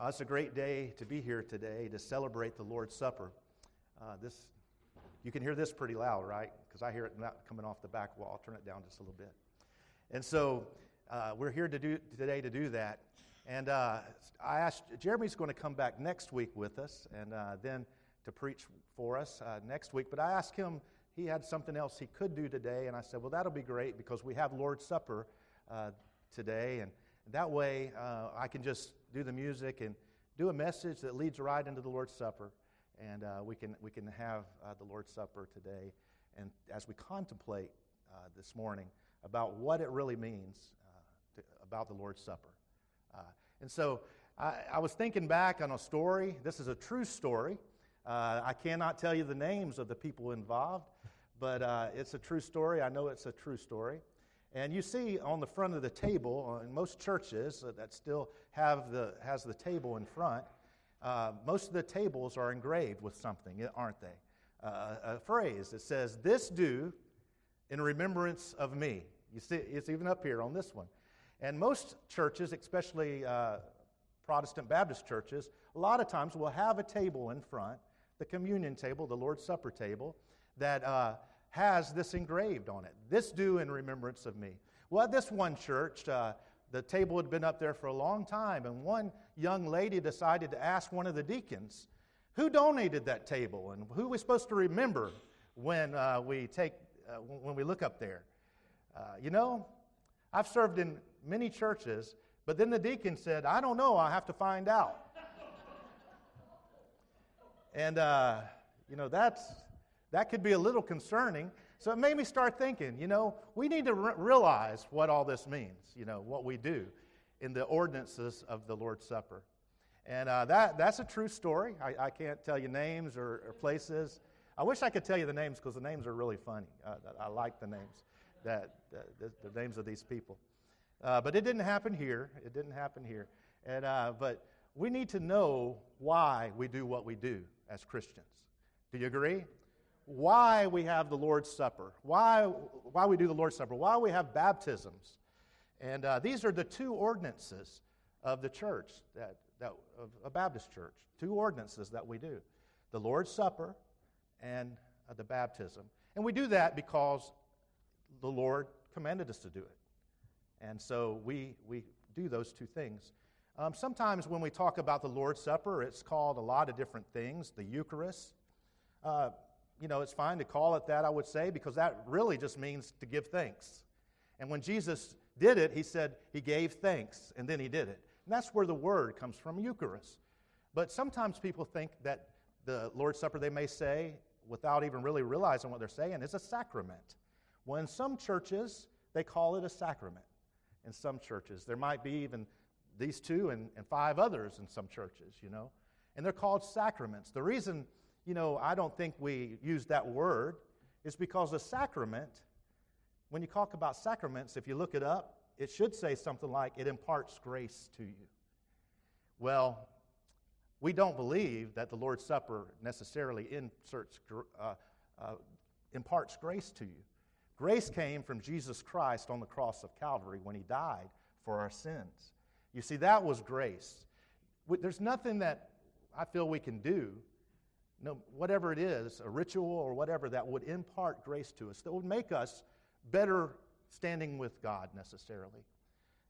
Uh, it's a great day to be here today to celebrate the Lord's Supper. Uh, this, you can hear this pretty loud, right? Because I hear it not coming off the back wall. I'll turn it down just a little bit. And so uh, we're here to do, today to do that. And uh, I asked, Jeremy's going to come back next week with us and uh, then to preach for us uh, next week. But I asked him, he had something else he could do today. And I said, well, that'll be great because we have Lord's Supper today. And that way I can just do the music and do a message that leads right into the Lord's Supper. And uh, we, can, we can have uh, the Lord's Supper today. And as we contemplate uh, this morning about what it really means uh, to, about the Lord's Supper. Uh, and so I, I, was thinking back on a story. This is a true story. Uh, I cannot tell you the names of the people involved, but it's a true story. I know it's a true story. And you see on the front of the table, uh, in most churches uh, that still have the, has the table in front, uh, most of the tables are engraved with something, aren't they? Uh, a phrase that says, This do in remembrance of me. You see, it's even up here on this one. And most churches, especially uh, Protestant Baptist churches, a lot of times will have a table in front, the communion table, the Lord's Supper table, that uh, has this engraved on it. This do in remembrance of me. Well, at this one church, uh, the table had been up there for a long time, and one young lady decided to ask one of the deacons, who donated that table and who we're supposed to remember when uh, we take uh, when we look up there. Uh, you know, I've served in many churches, but then the deacon said, "I don't know. I have to find out." and uh, you know that's that could be a little concerning. So it made me start thinking, you know, we need to re- realize what all this means, you know, what we do in the ordinances of the Lord's Supper. And uh, that, that's a true story. I, I can't tell you names or, or, places. I wish I could tell you the names because the names are really funny. Uh, I like the names, that, the, the, names of these people. Uh, but it didn't happen here. It didn't happen here. And, uh, but we need to know why we do what we do as Christians. Do you agree? Why we have the Lord's Supper, why, why we do the Lord's Supper, why we have baptisms. And uh, these are the two ordinances of the church, that, that, of a Baptist church, two ordinances that we do the Lord's Supper and uh, the baptism. And we do that because the Lord commanded us to do it. And so we, we do those two things. Um, sometimes when we talk about the Lord's Supper, it's called a lot of different things the Eucharist. Uh, you know, it's fine to call it that, I would say, because that really just means to give thanks. And when Jesus did it, he said he gave thanks, and then he did it. And that's where the word comes from, Eucharist. But sometimes people think that the Lord's Supper, they may say, without even really realizing what they're saying, is a sacrament. Well, in some churches, they call it a sacrament. In some churches, there might be even these two and, and five others in some churches, you know. And they're called sacraments. The reason you know, I don't think we use that word, is because a sacrament, when you talk about sacraments, if you look it up, it should say something like, it imparts grace to you. Well, we don't believe that the Lord's Supper necessarily inserts, uh, uh, imparts grace to you. Grace came from Jesus Christ on the cross of Calvary when he died for our sins. You see, that was grace. There's nothing that I feel we can do no, whatever it is, a ritual or whatever that would impart grace to us, that would make us better standing with God necessarily.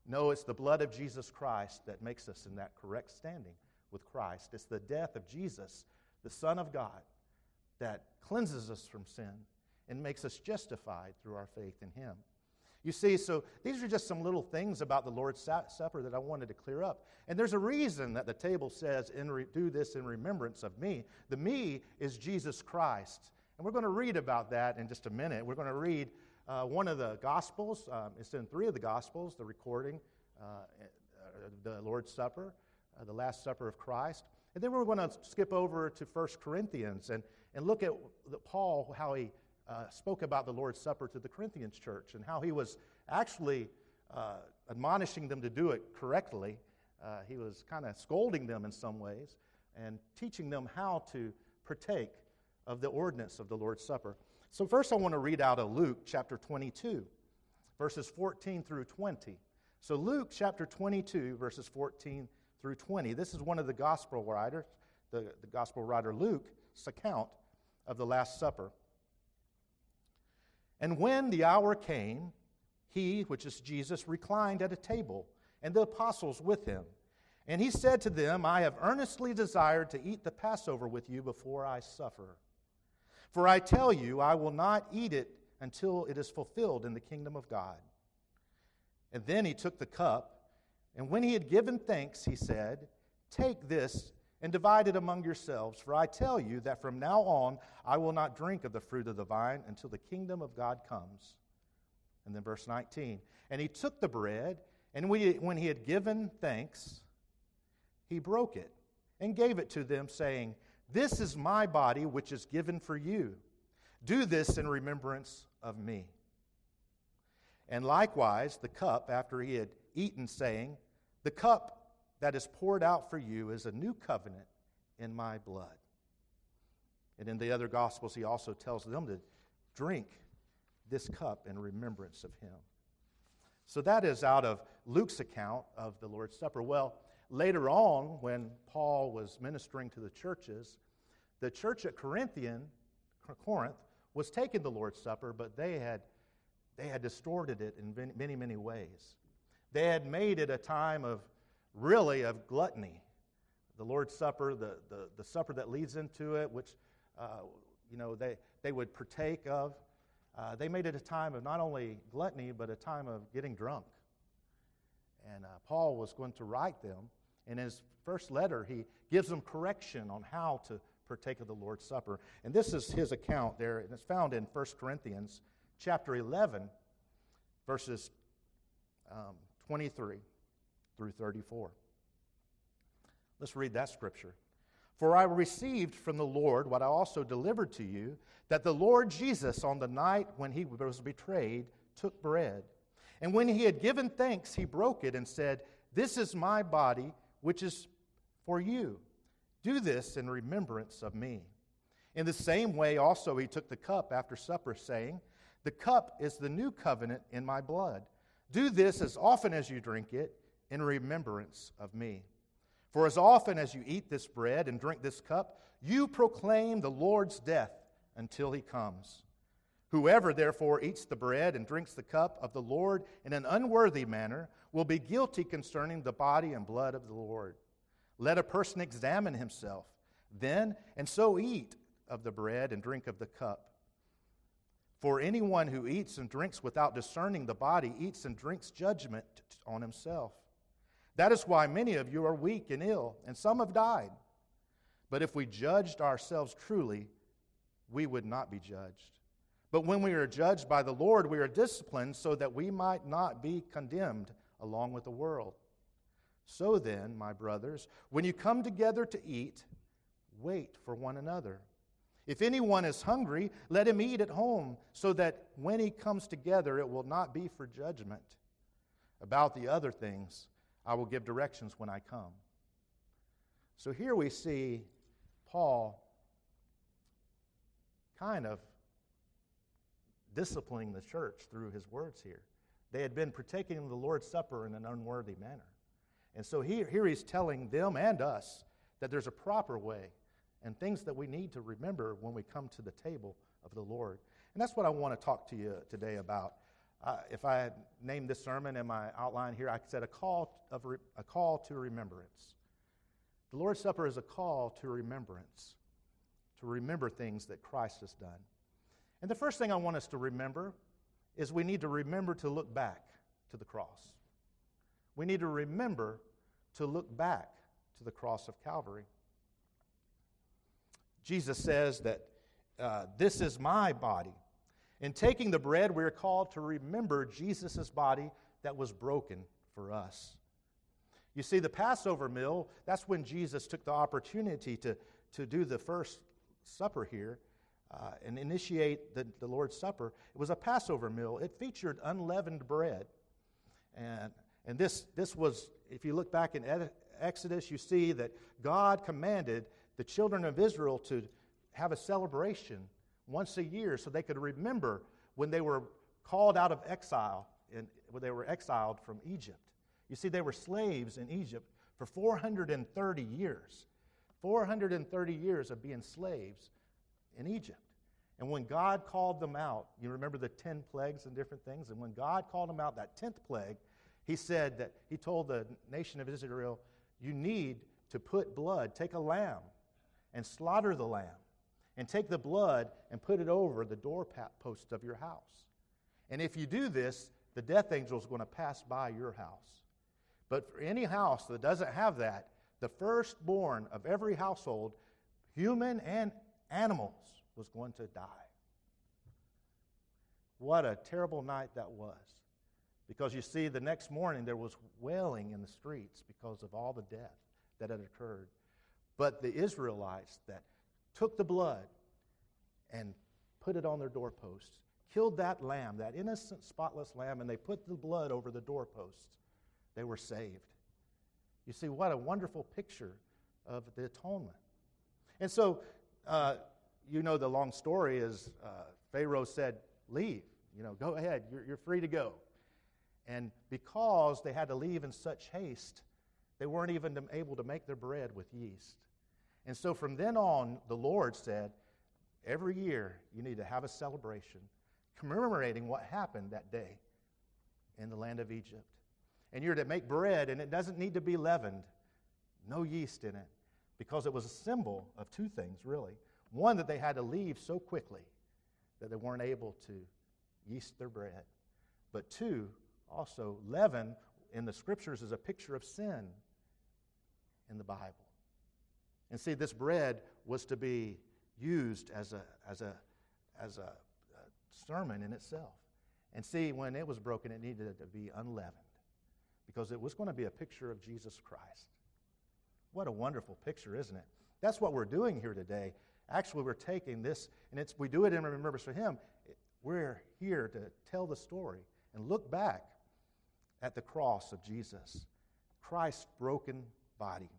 No, it's the blood of Jesus Christ that makes us in that correct standing with Christ. It's the death of Jesus, the Son of God, that cleanses us from sin and makes us justified through our faith in Him. You see, so these are just some little things about the Lord's Supper that I wanted to clear up. And there's a reason that the table says, re- do this in remembrance of me. The me is Jesus Christ. And we're going to read about that in just a minute. We're going to read uh, one of the Gospels. Um, it's in three of the Gospels, the recording, uh, uh the Lord's Supper, uh, the Last Supper of Christ. And then we're going to skip over to 1 Corinthians and, and look at Paul, how he uh, spoke about the Lord's Supper to the Corinthians church and how he was actually uh, admonishing them to do it correctly. Uh, he was kind of scolding them in some ways and teaching them how to partake of the ordinance of the Lord's Supper. So, first, I want to read out of Luke chapter 22, verses 14 through 20. So, Luke chapter 22, verses 14 through 20. This is one of the gospel writers, the, the gospel writer Luke's account of the Last Supper. And when the hour came, he, which is Jesus, reclined at a table, and the apostles with him. And he said to them, I have earnestly desired to eat the Passover with you before I suffer. For I tell you, I will not eat it until it is fulfilled in the kingdom of God. And then he took the cup, and when he had given thanks, he said, Take this and divide it among yourselves, for I tell you that from now on I will not drink of the fruit of the vine until the kingdom of God comes. And then verse 19. And he took the bread, and when he had given thanks, he broke it and gave it to them, saying, This is my body, which is given for you. Do this in remembrance of me. And likewise, the cup, after he had eaten, saying, The cup that is poured out for you is a new covenant in my blood. And in the other Gospels, he also tells them to drink this cup in remembrance of him. So that is out of Luke's account of the Lord's Supper. Well, Later on, when Paul was ministering to the churches, the church at Corinthian, Corinth was taking the Lord's Supper, but they had, they had distorted it in many, many ways. They had made it a time of really of gluttony. The Lord's Supper, the, the, the supper that leads into it, which uh, you know they, they would partake of, uh, they made it a time of not only gluttony, but a time of getting drunk. And uh, Paul was going to write them in his first letter, he gives them correction on how to partake of the Lord's Supper. And this is his account there, and it's found in 1 Corinthians chapter 11, verses um, 23 through 34. Let's read that scripture. For I received from the Lord what I also delivered to you that the Lord Jesus, on the night when he was betrayed, took bread. And when he had given thanks, he broke it and said, This is my body which is for you. Do this in remembrance of me. In the same way, also, he took the cup after supper, saying, The cup is the new covenant in my blood. Do this as often as you drink it in remembrance of me. For as often as you eat this bread and drink this cup, you proclaim the Lord's death until he comes. Whoever therefore eats the bread and drinks the cup of the Lord in an unworthy manner will be guilty concerning the body and blood of the Lord. Let a person examine himself then, and so eat of the bread and drink of the cup. For anyone who eats and drinks without discerning the body eats and drinks judgment on himself. That is why many of you are weak and ill, and some have died. But if we judged ourselves truly, we would not be judged. But when we are judged by the Lord, we are disciplined so that we might not be condemned along with the world. So then, my brothers, when you come together to eat, wait for one another. If anyone is hungry, let him eat at home, so that when he comes together, it will not be for judgment. About the other things, I will give directions when I come. So here we see Paul kind of disciplining the church through his words here. They had been partaking of the Lord's Supper in an unworthy manner. And so here, here he's telling them and us that there's a proper way and things that we need to remember when we come to the table of the Lord. And that's what I want to talk to you today about. Uh, if I had named this sermon in my outline here, I said a call, of re- a call to remembrance. The Lord's Supper is a call to remembrance, to remember things that Christ has done. And the first thing I want us to remember is we need to remember to look back to the cross. We need to remember to look back to the cross of Calvary. Jesus says that uh, this is my body. In taking the bread, we are called to remember Jesus' body that was broken for us. You see, the Passover meal, that's when Jesus took the opportunity to, to do the first supper here uh, and initiate the, the Lord's Supper, it was a Passover meal. It featured unleavened bread. And, and this, this was, if you look back in Exodus, you see that God commanded the children of Israel to have a celebration once a year so they could remember when they were called out of exile, in, when they were exiled from Egypt. You see, they were slaves in Egypt for 430 years. 430 years of being slaves in Egypt. And when God called them out, you remember the 10 plagues and different things? And when God called them out, that 10th plague, he said that he told the nation of Israel, You need to put blood, take a lamb and slaughter the lamb, and take the blood and put it over the doorpost of your house. And if you do this, the death angel is going to pass by your house. But for any house that doesn't have that, the firstborn of every household, human and animals, was going to die. What a terrible night that was. Because you see, the next morning there was wailing in the streets because of all the death that had occurred. But the Israelites that took the blood and put it on their doorposts, killed that lamb, that innocent, spotless lamb, and they put the blood over the doorposts, they were saved. You see, what a wonderful picture of the atonement. And so, uh, you know, the long story is uh, Pharaoh said, Leave, you know, go ahead, you're, you're free to go. And because they had to leave in such haste, they weren't even able to make their bread with yeast. And so from then on, the Lord said, every year you need to have a celebration commemorating what happened that day in the land of Egypt. And you're to make bread, and it doesn't need to be leavened, no yeast in it, because it was a symbol of two things, really. One, that they had to leave so quickly that they weren't able to yeast their bread. But two, also, leaven in the scriptures is a picture of sin in the Bible. And see, this bread was to be used as a, as a, as a, sermon in itself. And see, when it was broken, it needed to be unleavened because it was going to be a picture of Jesus Christ. What a wonderful picture, isn't it? That's what we're doing here today. Actually, we're taking this, and it's, we do it in remembrance for Him. We're here to tell the story and look back at the cross of Jesus, Christ's broken body.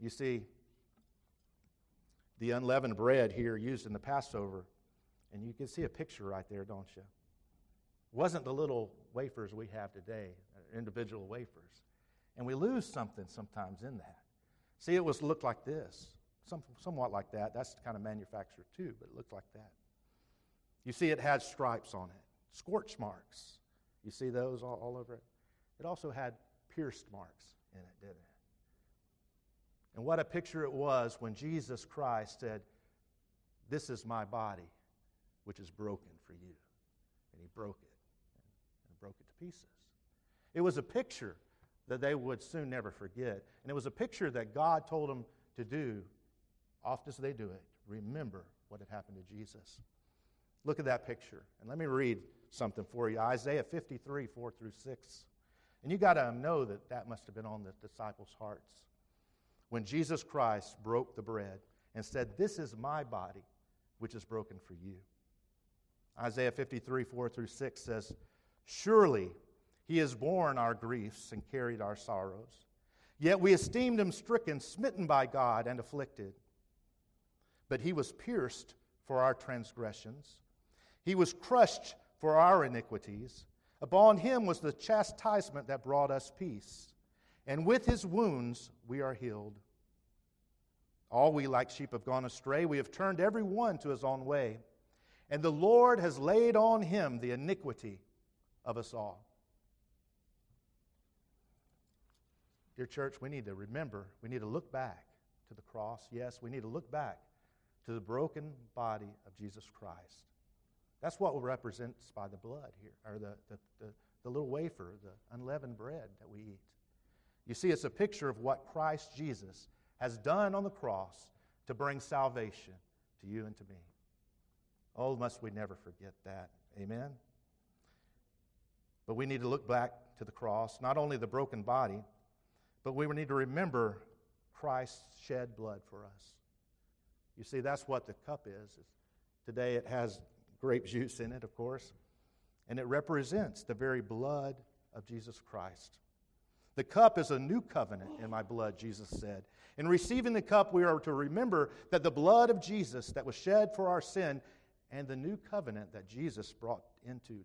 You see, the unleavened bread here used in the Passover, and you can see a picture right there, don't you? Wasn't the little wafers we have today, uh, individual wafers. And we lose something sometimes in that. See, it was looked like this, some, somewhat like that. That's kind of manufactured too, but it looked like that. You see, it had stripes on it, scorch marks. You see those all, all over it? It also had pierced marks in it, didn't it? And what a picture it was when Jesus Christ said, This is my body, which is broken for you. And he broke it and broke it to pieces. It was a picture that they would soon never forget. And it was a picture that God told them to do, often as they do it, remember what had happened to Jesus. Look at that picture. And let me read something for you Isaiah 53, 4 through 6. And you got to know that that must have been on the disciples' hearts. When Jesus Christ broke the bread and said, This is my body, which is broken for you. Isaiah 53, 4 through 6 says, Surely he has borne our griefs and carried our sorrows. Yet we esteemed him stricken, smitten by God, and afflicted. But he was pierced for our transgressions, he was crushed for our iniquities. Upon him was the chastisement that brought us peace, and with his wounds we are healed. All we like sheep have gone astray. We have turned every one to his own way. And the Lord has laid on him the iniquity of us all. Dear church, we need to remember, we need to look back to the cross. Yes, we need to look back to the broken body of Jesus Christ. That's what represents by the blood here, or the, the, the, the little wafer, the unleavened bread that we eat. You see, it's a picture of what Christ Jesus has done on the cross to bring salvation to you and to me. Oh, must we never forget that. Amen? But we need to look back to the cross, not only the broken body, but we need to remember Christ's shed blood for us. You see, that's what the cup is. Today it has grape juice in it, of course, and it represents the very blood of Jesus Christ. The cup is a new covenant in my blood, Jesus said. In receiving the cup, we are to remember that the blood of Jesus that was shed for our sin and the new covenant that Jesus brought into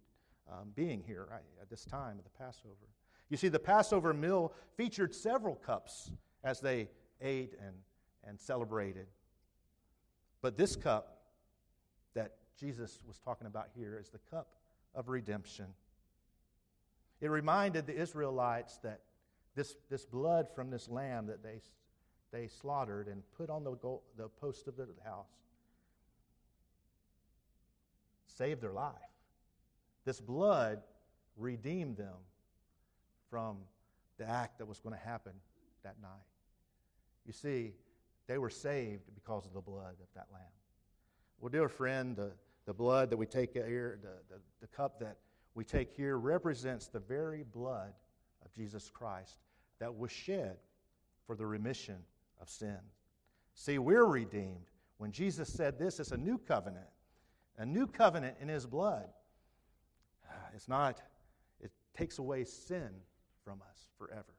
um, being here right, at this time of the Passover. You see, the Passover meal featured several cups as they ate and, and celebrated. But this cup that Jesus was talking about here is the cup of redemption. It reminded the Israelites that this, this blood from this lamb that they, they slaughtered and put on the, gold, the post of the house saved their life. This blood redeemed them from the act that was going to happen that night. You see, they were saved because of the blood of that lamb. Well, dear friend, the, the blood that we take here, the, the, the cup that we take here, represents the very blood of Jesus Christ that was shed for the remission of sin. See, we're redeemed. When Jesus said this, it's a new covenant, a new covenant in his blood. It's not, it takes away sin from us forever.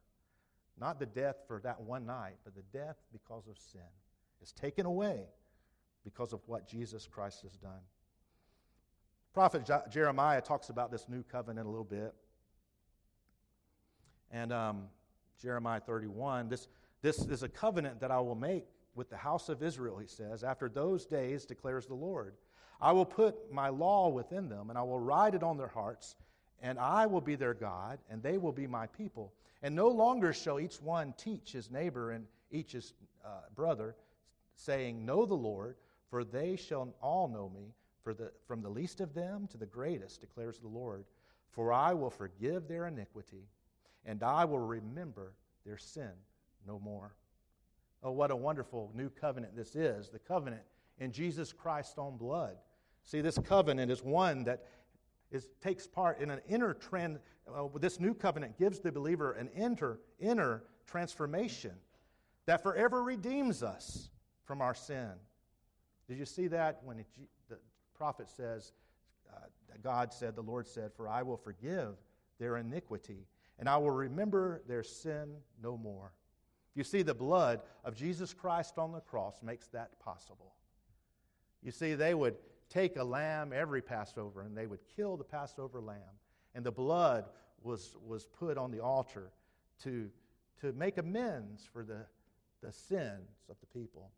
Not the death for that one night, but the death because of sin. It's taken away because of what Jesus Christ has done. Prophet Jeremiah talks about this new covenant a little bit. And um, Jeremiah 31, this, this is a covenant that I will make with the house of Israel, he says. After those days, declares the Lord, I will put my law within them, and I will write it on their hearts, and I will be their God, and they will be my people. And no longer shall each one teach his neighbor and each his uh, brother, saying, Know the Lord, for they shall all know me, for the, from the least of them to the greatest, declares the Lord. For I will forgive their iniquity, and I will remember their sin no more. Oh, what a wonderful new covenant this is the covenant in Jesus Christ's own blood. See, this covenant is one that is, takes part in an inner trend. Uh, this new covenant gives the believer an inner, inner transformation that forever redeems us from our sin. Did you see that when it, the prophet says, uh, God said, the Lord said, For I will forgive their iniquity, and I will remember their sin no more. You see, the blood of Jesus Christ on the cross makes that possible. You see, they would take a lamb every Passover and they would kill the Passover lamb. And the blood was, was put on the altar to, to make amends for the, the sins of the people.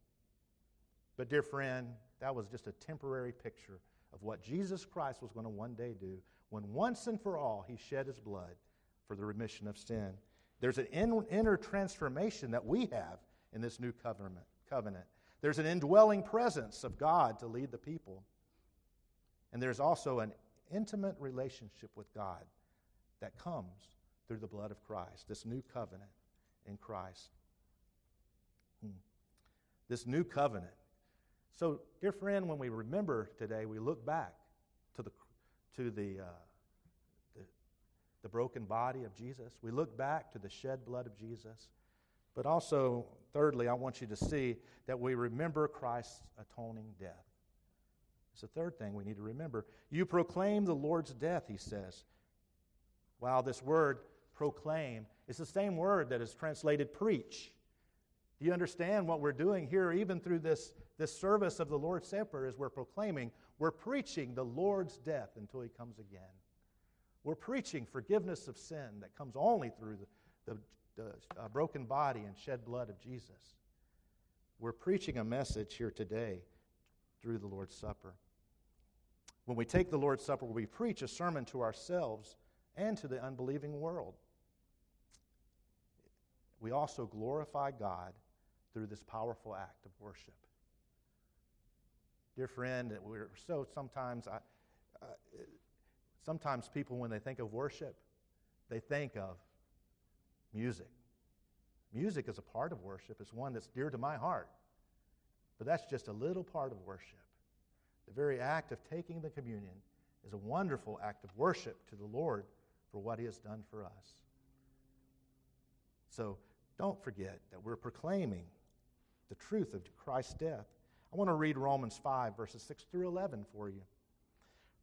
But, dear friend, that was just a temporary picture of what Jesus Christ was going to one day do when once and for all he shed his blood for the remission of sin. There's an inner transformation that we have in this new covenant. covenant. There's an indwelling presence of God to lead the people. And there's also an intimate relationship with God that comes through the blood of Christ, this new covenant in Christ. Hmm. This new covenant. So, dear friend, when we remember today, we look back to the, to the, uh, the broken body of Jesus. We look back to the shed blood of Jesus. But also, thirdly, I want you to see that we remember Christ's atoning death. It's the third thing we need to remember. You proclaim the Lord's death, he says. Wow, this word proclaim is the same word that is translated preach. Do you understand what we're doing here, even through this, this service of the Lord's Supper, as we're proclaiming? We're preaching the Lord's death until he comes again. We're preaching forgiveness of sin that comes only through the, the, the uh, broken body and shed blood of Jesus. We're preaching a message here today through the Lord's Supper. When we take the Lord's Supper, we preach a sermon to ourselves and to the unbelieving world. We also glorify God through this powerful act of worship. Dear friend, we're so sometimes, I, uh, sometimes people, when they think of worship, they think of music. Music is a part of worship, it's one that's dear to my heart. But that's just a little part of worship. The very act of taking the communion is a wonderful act of worship to the Lord for what He has done for us. So don't forget that we're proclaiming the truth of Christ's death. I want to read Romans 5, verses 6 through 11 for you.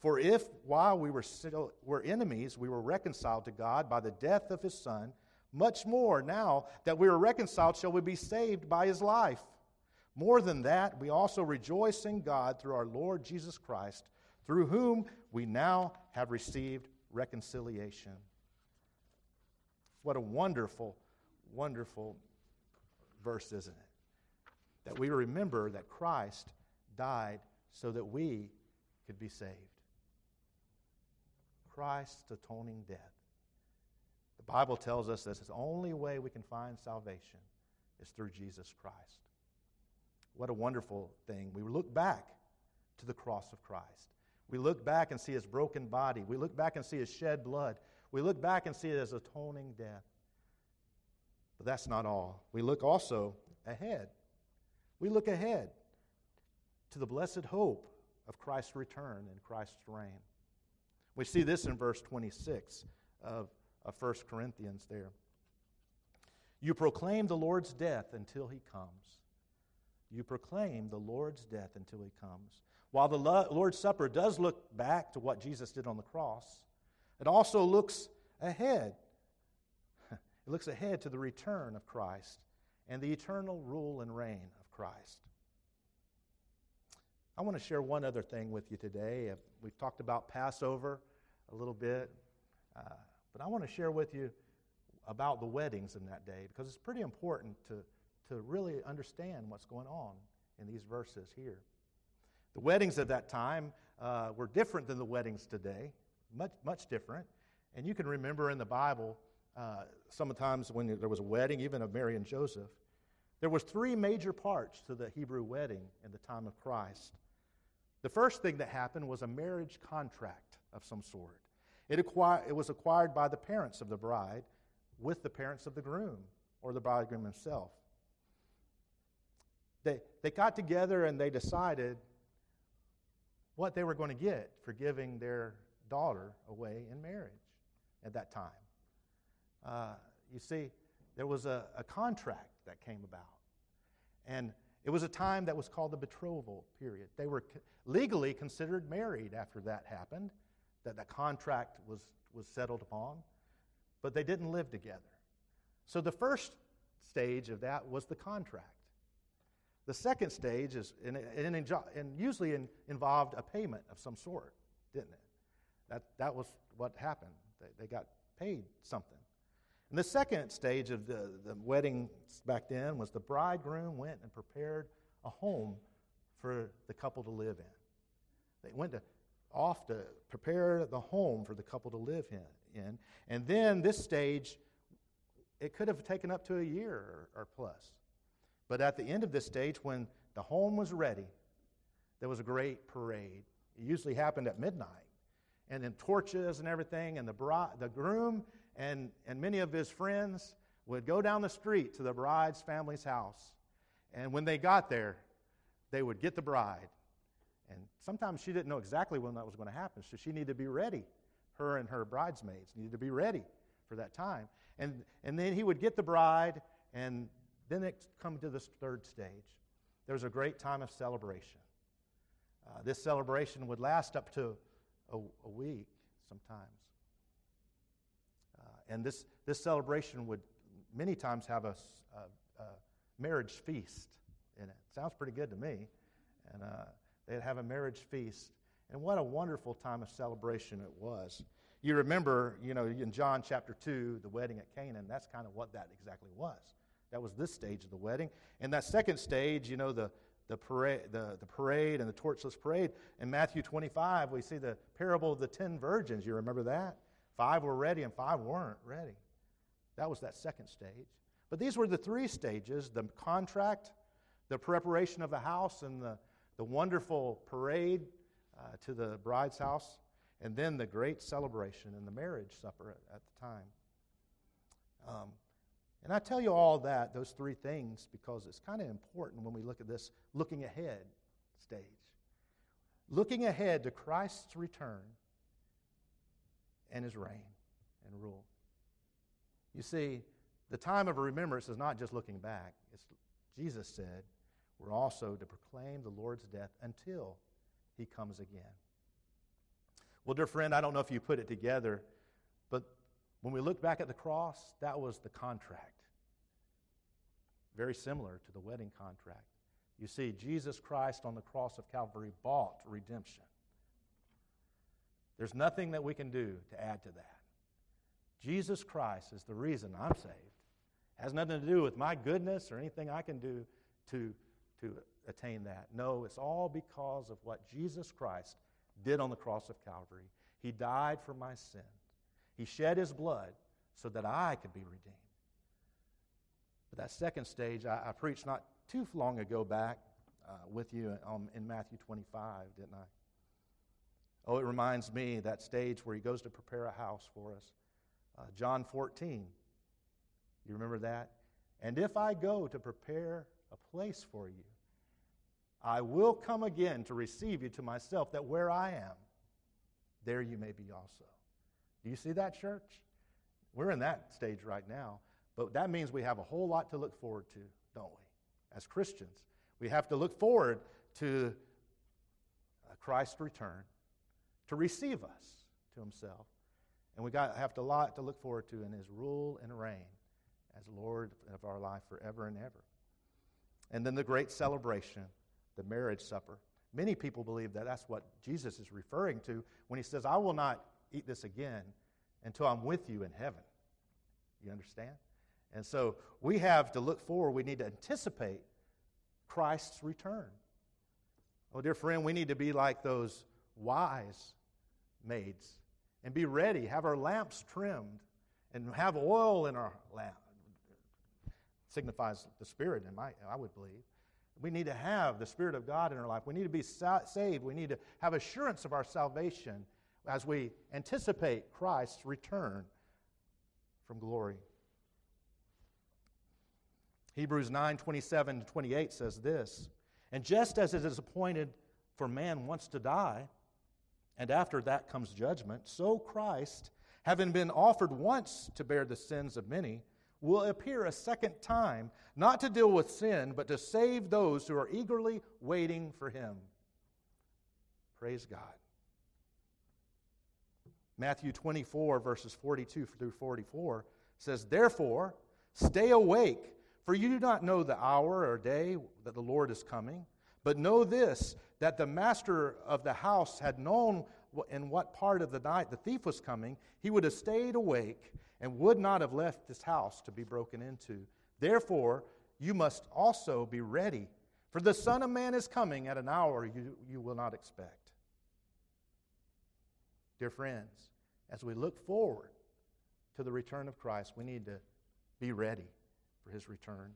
For if, while we were still were enemies, we were reconciled to God by the death of his Son, much more now that we are reconciled shall we be saved by his life. More than that, we also rejoice in God through our Lord Jesus Christ, through whom we now have received reconciliation. What a wonderful, wonderful verse, isn't it? That we remember that Christ died so that we could be saved. Christ's atoning death. The Bible tells us that the only way we can find salvation is through Jesus Christ. What a wonderful thing. We look back to the cross of Christ. We look back and see his broken body. We look back and see his shed blood. We look back and see as atoning death. But that's not all. We look also ahead. We look ahead to the blessed hope of Christ's return and Christ's reign. We see this in verse 26 of, of 1 Corinthians there. You proclaim the Lord's death until he comes. You proclaim the Lord's death until he comes. While the Lord's Supper does look back to what Jesus did on the cross, it also looks ahead. It looks ahead to the return of Christ and the eternal rule and reign of Christ. I want to share one other thing with you today. We've talked about Passover a little bit, uh, but I want to share with you about the weddings in that day because it's pretty important to, to really understand what's going on in these verses here. The weddings of that time uh, were different than the weddings today, much, much different. And you can remember in the Bible, uh, sometimes when there was a wedding, even of Mary and Joseph, there was three major parts to the Hebrew wedding in the time of Christ. The first thing that happened was a marriage contract of some sort. It, it was acquired by the parents of the bride with the parents of the groom or the bridegroom himself. They, they got together and they decided what they were going to get for giving their daughter away in marriage at that time. Uh, you see, there was a, a contract that came about. And it was a time that was called the betrothal period. They were legally considered married after that happened, that the contract was, was settled upon, but they didn't live together. So the first stage of that was the contract. The second stage is, and, and, and usually in, involved a payment of some sort, didn't it? That, that was what happened. They, they got paid something. And the second stage of the, the wedding back then was the bridegroom went and prepared a home for the couple to live in. They went to, off to prepare the home for the couple to live in. And then this stage, it could have taken up to a year or, or plus. But at the end of this stage, when the home was ready, there was a great parade. It usually happened at midnight. And then torches and everything, and the, bride, the groom and, and many of his friends would go down the street to the bride's family's house. And when they got there, they would get the bride. And sometimes she didn't know exactly when that was going to happen, so she needed to be ready. Her and her bridesmaids needed to be ready for that time. And, and then he would get the bride, and then it come to this third stage. There was a great time of celebration. Uh, this celebration would last up to a, a week sometimes. And this, this celebration would many times have a, a, a marriage feast in it. Sounds pretty good to me. And uh, they'd have a marriage feast. And what a wonderful time of celebration it was. You remember, you know, in John chapter 2, the wedding at Canaan, that's kind of what that exactly was. That was this stage of the wedding. And that second stage, you know, the, the, parade, the, the parade and the torchless parade. In Matthew 25, we see the parable of the ten virgins. You remember that? Five were ready and five weren't ready. That was that second stage. But these were the three stages the contract, the preparation of the house, and the, the wonderful parade uh, to the bride's house, and then the great celebration and the marriage supper at, at the time. Um, and I tell you all that, those three things, because it's kind of important when we look at this looking ahead stage. Looking ahead to Christ's return and his reign and rule. You see, The time of remembrance is not just looking back. It's, Jesus said, we're also to proclaim the Lord's death until he comes again. Well, dear friend, I don't know if you put it together, but when we look back at the cross, that was the contract. Very similar to the wedding contract. You see, Jesus Christ on the cross of Calvary bought redemption. There's nothing that we can do to add to that. Jesus Christ is the reason I'm saved. It has nothing to do with my goodness or anything I can do to, to attain that. No, it's all because of what Jesus Christ did on the cross of Calvary. He died for my sins. He shed his blood so that I could be redeemed. But that second stage, I, I preached not too long ago back uh, with you um, in Matthew 25, didn't I? Oh, it reminds me that stage where he goes to prepare a house for us. Uh, John 14. You remember that? And if I go to prepare a place for you, I will come again to receive you to myself, that where I am, there you may be also. Do you see that, church? We're in that stage right now, but that means we have a whole lot to look forward to, don't we? As Christians, we have to look forward to Christ's return to receive us to himself. And we got have a lot to look forward to in his rule and reign as Lord of our life forever and ever. And then the great celebration, the marriage supper. Many people believe that that's what Jesus is referring to when he says, I will not eat this again until I'm with you in heaven. You understand? And so we have to look forward. We need to anticipate Christ's return. Oh, dear friend, we need to be like those wise maids and be ready, have our lamps trimmed, and have oil in our lamp. Signifies the Spirit, in my, I would believe. We need to have the Spirit of God in our life. We need to be saved. We need to have assurance of our salvation as we anticipate Christ's return from glory. Hebrews 9 27 to 28 says this And just as it is appointed for man once to die, and after that comes judgment, so Christ, having been offered once to bear the sins of many, will appear a second time, not to deal with sin, but to save those who are eagerly waiting for him. Praise God. Matthew 24, verses 42 through 44 says, Therefore, stay awake, for you do not know the hour or day that the Lord is coming. But know this that the master of the house had known in what part of the night the thief was coming, he would have stayed awake and would not have left his house to be broken into. Therefore, you must also be ready, for the Son of Man is coming at an hour you, you will not expect. Dear friends, as we look forward to the return of Christ, we need to be ready for his return.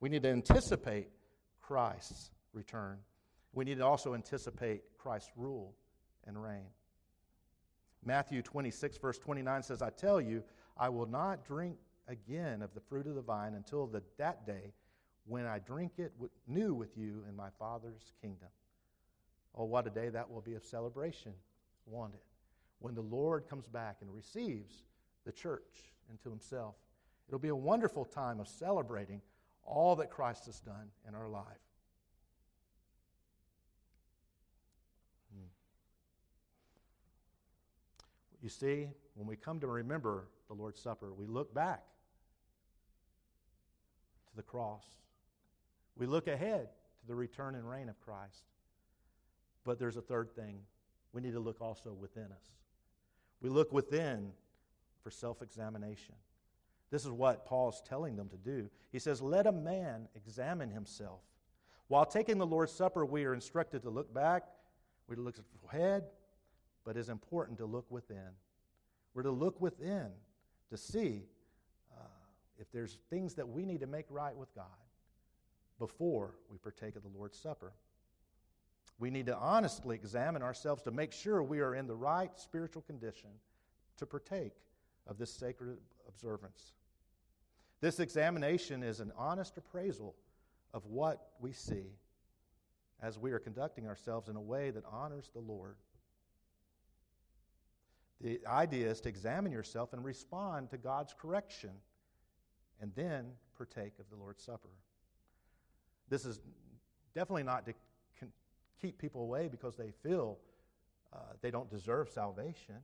We need to anticipate Christ's return. We need to also anticipate Christ's rule and reign. Matthew 26, verse 29 says, I tell you, I will not drink again of the fruit of the vine until the, that day when I drink it new with you in my Father's kingdom. Oh, what a day that will be of celebration, won't it? When the Lord comes back and receives the church into himself. It'll be a wonderful time of celebrating all that Christ has done in our life. You see, when we come to remember the Lord's Supper, we look back to the cross. We look ahead to the return and reign of Christ. But there's a third thing. We need to look also within us. We look within for self examination. This is what Paul's telling them to do. He says, Let a man examine himself. While taking the Lord's Supper, we are instructed to look back, we look ahead, but it's important to look within. We're to look within to see uh, if there's things that we need to make right with God before we partake of the Lord's Supper. We need to honestly examine ourselves to make sure we are in the right spiritual condition to partake of this sacred observance. This examination is an honest appraisal of what we see as we are conducting ourselves in a way that honors the Lord. The idea is to examine yourself and respond to God's correction and then partake of the Lord's Supper. This is definitely not to keep people away because they feel uh, they don't deserve salvation.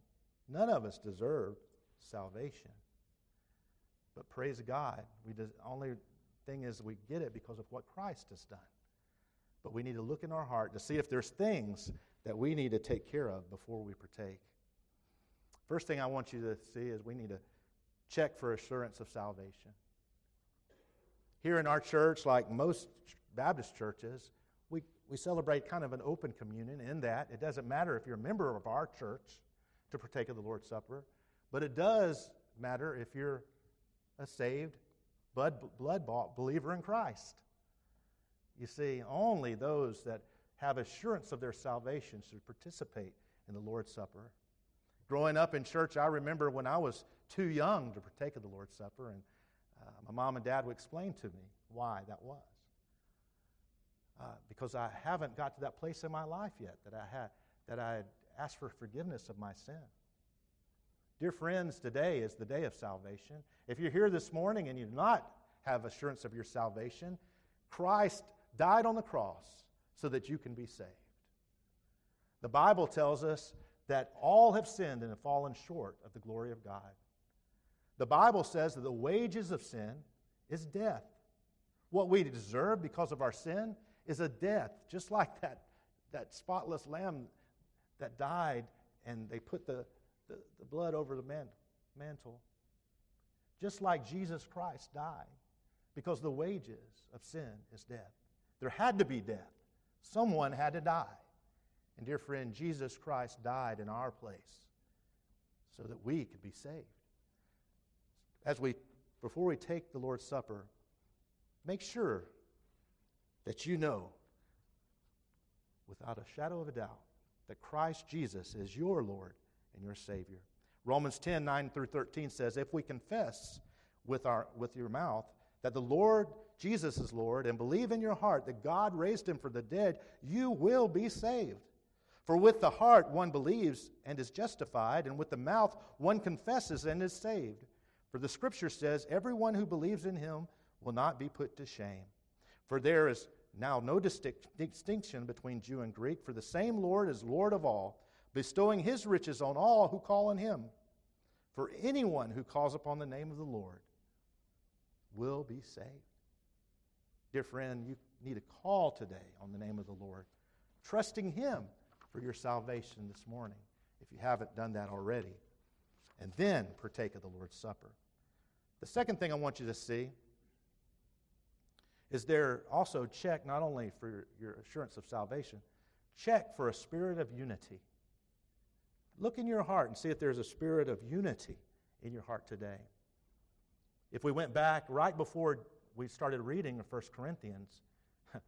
None of us deserve salvation. But praise God, the only thing is we get it because of what Christ has done. But we need to look in our heart to see if there's things that we need to take care of before we partake. First thing I want you to see is we need to check for assurance of salvation. Here in our church, like most Baptist churches, we, we celebrate kind of an open communion in that it doesn't matter if you're a member of our church to partake of the Lord's Supper, but it does matter if you're a saved, blood, blood bought believer in Christ. You see, only those that have assurance of their salvation should participate in the Lord's Supper. Growing up in church, I remember when I was too young to partake of the Lord's Supper, and uh, my mom and dad would explain to me why that was. Uh, because I haven't got to that place in my life yet that I had that I had asked for forgiveness of my sin. Dear friends, today is the day of salvation. If you're here this morning and you do not have assurance of your salvation, Christ died on the cross so that you can be saved. The Bible tells us that all have sinned and have fallen short of the glory of God. The Bible says that the wages of sin is death. What we deserve because of our sin is a death, just like that, that spotless lamb that died and they put the, the, the blood over the man, mantle. Just like Jesus Christ died, because the wages of sin is death. There had to be death. Someone had to die. And dear friend, Jesus Christ died in our place so that we could be saved. As we before we take the Lord's Supper, make sure that you know without a shadow of a doubt that Christ Jesus is your Lord and your Savior. Romans 10 9 through 13 says, If we confess with, our, with your mouth that the Lord Jesus is Lord and believe in your heart that God raised him from the dead, you will be saved. For with the heart one believes and is justified, and with the mouth one confesses and is saved. For the scripture says, Everyone who believes in him will not be put to shame. For there is now no distinction between Jew and Greek, for the same Lord is Lord of all, bestowing his riches on all who call on him. For anyone who calls upon the name of the Lord will be saved. Dear friend, you need a call today on the name of the Lord, trusting him for your salvation this morning, if you haven't done that already. And then partake of the Lord's Supper. The second thing I want you to see is there also check not only for your assurance of salvation, check for a spirit of unity. Look in your heart and see if there's a spirit of unity in your heart today. If we went back right before we started reading 1 Corinthians,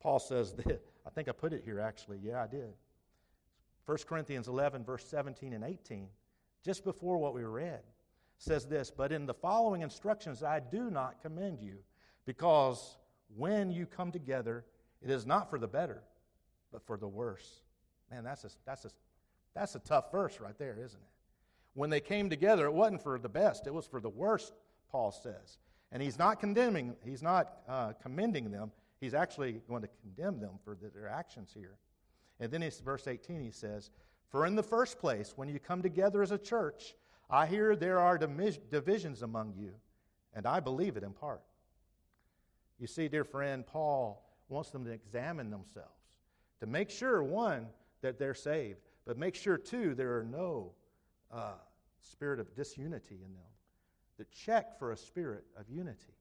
Paul says that, I think I put it here actually. Yeah, I did. 1 Corinthians 11, verse 17 and 18, just before what we read, says this But in the following instructions I do not commend you, because when you come together, it is not for the better, but for the worse. Man, that's a, that's a, that's a tough verse right there, isn't it? When they came together, it wasn't for the best, it was for the worst, Paul says. And he's not condemning, he's not uh, commending them. He's actually going to condemn them for their actions here. And then in verse 18, he says, For in the first place, when you come together as a church, I hear there are divisions among you, and I believe it in part. You see, dear friend, Paul wants them to examine themselves to make sure, one, that they're saved, but make sure, two, there are no uh, spirit of disunity in them. To check for a spirit of unity.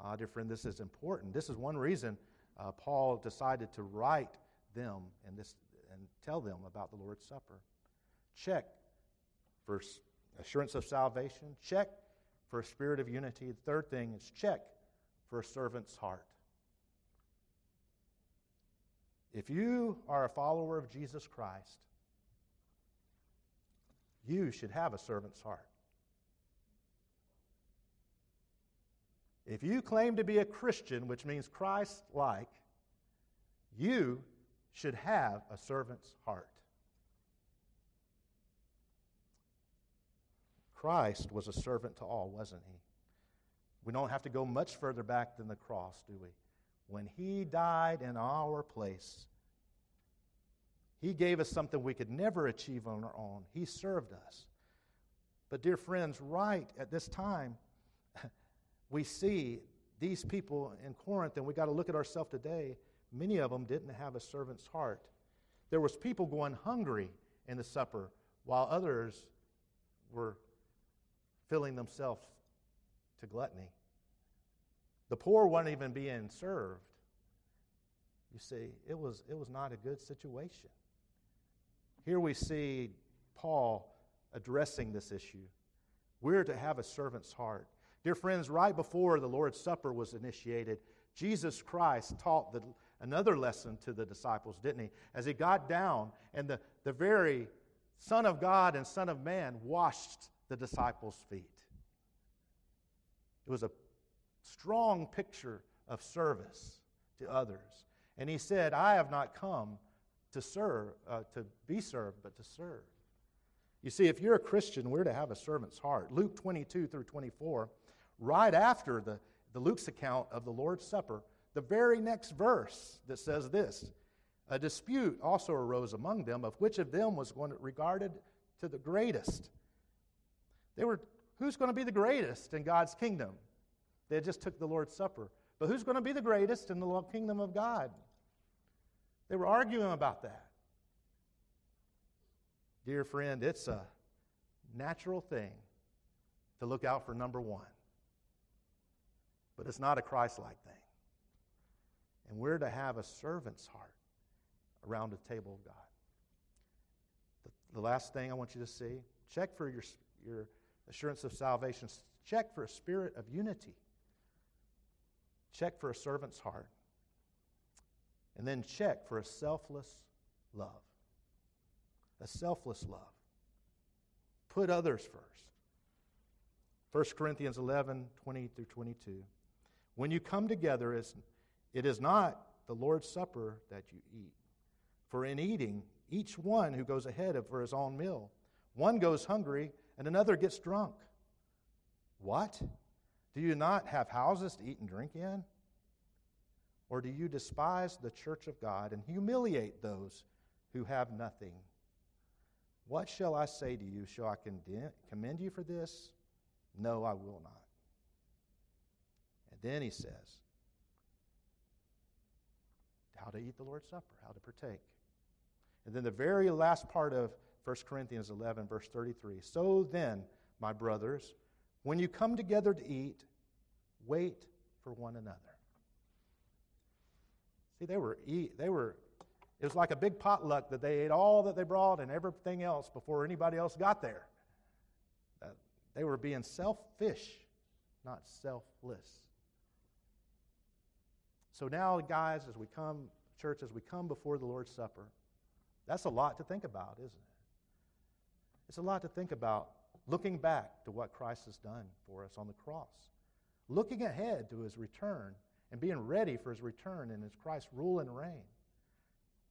Ah, dear friend, this is important. This is one reason uh, Paul decided to write them and, this, and tell them about the Lord's Supper. Check for assurance of salvation. Check for a spirit of unity. The third thing is check for a servant's heart. If you are a follower of Jesus Christ, you should have a servant's heart. If you claim to be a Christian, which means Christ like, you should have a servant's heart. Christ was a servant to all, wasn't he? We don't have to go much further back than the cross, do we? When He died in our place, He gave us something we could never achieve on our own. He served us. But, dear friends, right at this time, we see these people in Corinth, and we got to look at ourselves today. Many of them didn't have a servant's heart. There was people going hungry in the supper, while others were filling themselves to gluttony. The poor weren't even being served. You see, it was, it was not a good situation. Here we see Paul addressing this issue. We're to have a servant's heart. Dear friends, right before the Lord's Supper was initiated, Jesus Christ taught the, another lesson to the disciples, didn't he? As he got down and the, the very Son of God and Son of Man washed the disciples' feet. It was a strong picture of service to others. And he said, I have not come to serve, uh, to be served, but to serve. You see, if you're a Christian, we're to have a servant's heart. Luke 22 through 24, right after the, the Luke's account of the Lord's Supper, the very next verse that says this A dispute also arose among them of which of them was going to, regarded to the greatest. They were, who's going to be the greatest in God's kingdom? They just took the Lord's Supper. But who's going to be the greatest in the kingdom of God? They were arguing about that. Dear friend, it's a natural thing to look out for number one. But it's not a Christ like thing. And we're to have a servant's heart around the table of God. The, the last thing I want you to see check for your, your assurance of salvation, check for a spirit of unity, check for a servant's heart, and then check for a selfless love a selfless love. Put others first. 1 Corinthians 11, 20 through 22. When you come together, it is not the Lord's Supper that you eat. For in eating, each one who goes ahead for his own meal, one goes hungry and another gets drunk. What? Do you not have houses to eat and drink in? Or do you despise the church of God and humiliate those who have nothing? What shall I say to you? Shall I commend you for this? No, I will not. And then he says, how to eat the Lord's Supper, how to partake. And then the very last part of 1 Corinthians 11, verse 33. So then, my brothers, when you come together to eat, wait for one another. See, they were, eat, they were it was like a big potluck that they ate all that they brought and everything else before anybody else got there. Uh, they were being selfish, not selfless. So now, guys, as we come, church, as we come before the Lord's Supper, that's a lot to think about, isn't it? It's a lot to think about looking back to what Christ has done for us on the cross, looking ahead to his return and being ready for his return and his Christ's rule and reign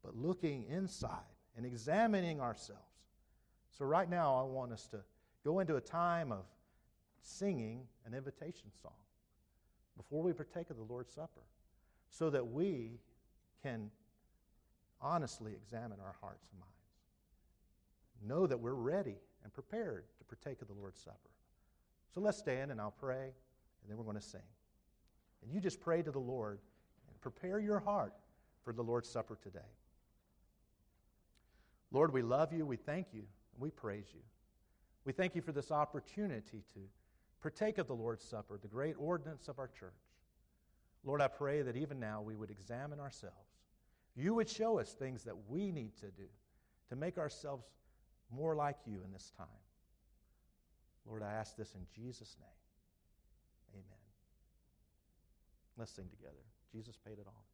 but looking inside and examining ourselves. So, right now, I want us to go into a time of singing an invitation song before we partake of the Lord's Supper so that we can honestly examine our hearts and minds. Know that we're ready and prepared to partake of the Lord's Supper. So let's stand and I'll pray, and then we're going to sing. And you just pray to the Lord and prepare your heart for the Lord's Supper today. Lord, we love you, we thank you, and we praise you. We thank you for this opportunity to partake of the Lord's Supper, the great ordinance of our church. Lord, I pray that even now we would examine ourselves. You would show us things that we need to do to make ourselves more like you in this time. Lord, I ask this in Jesus' name. Amen. Let's sing together. Jesus paid it all.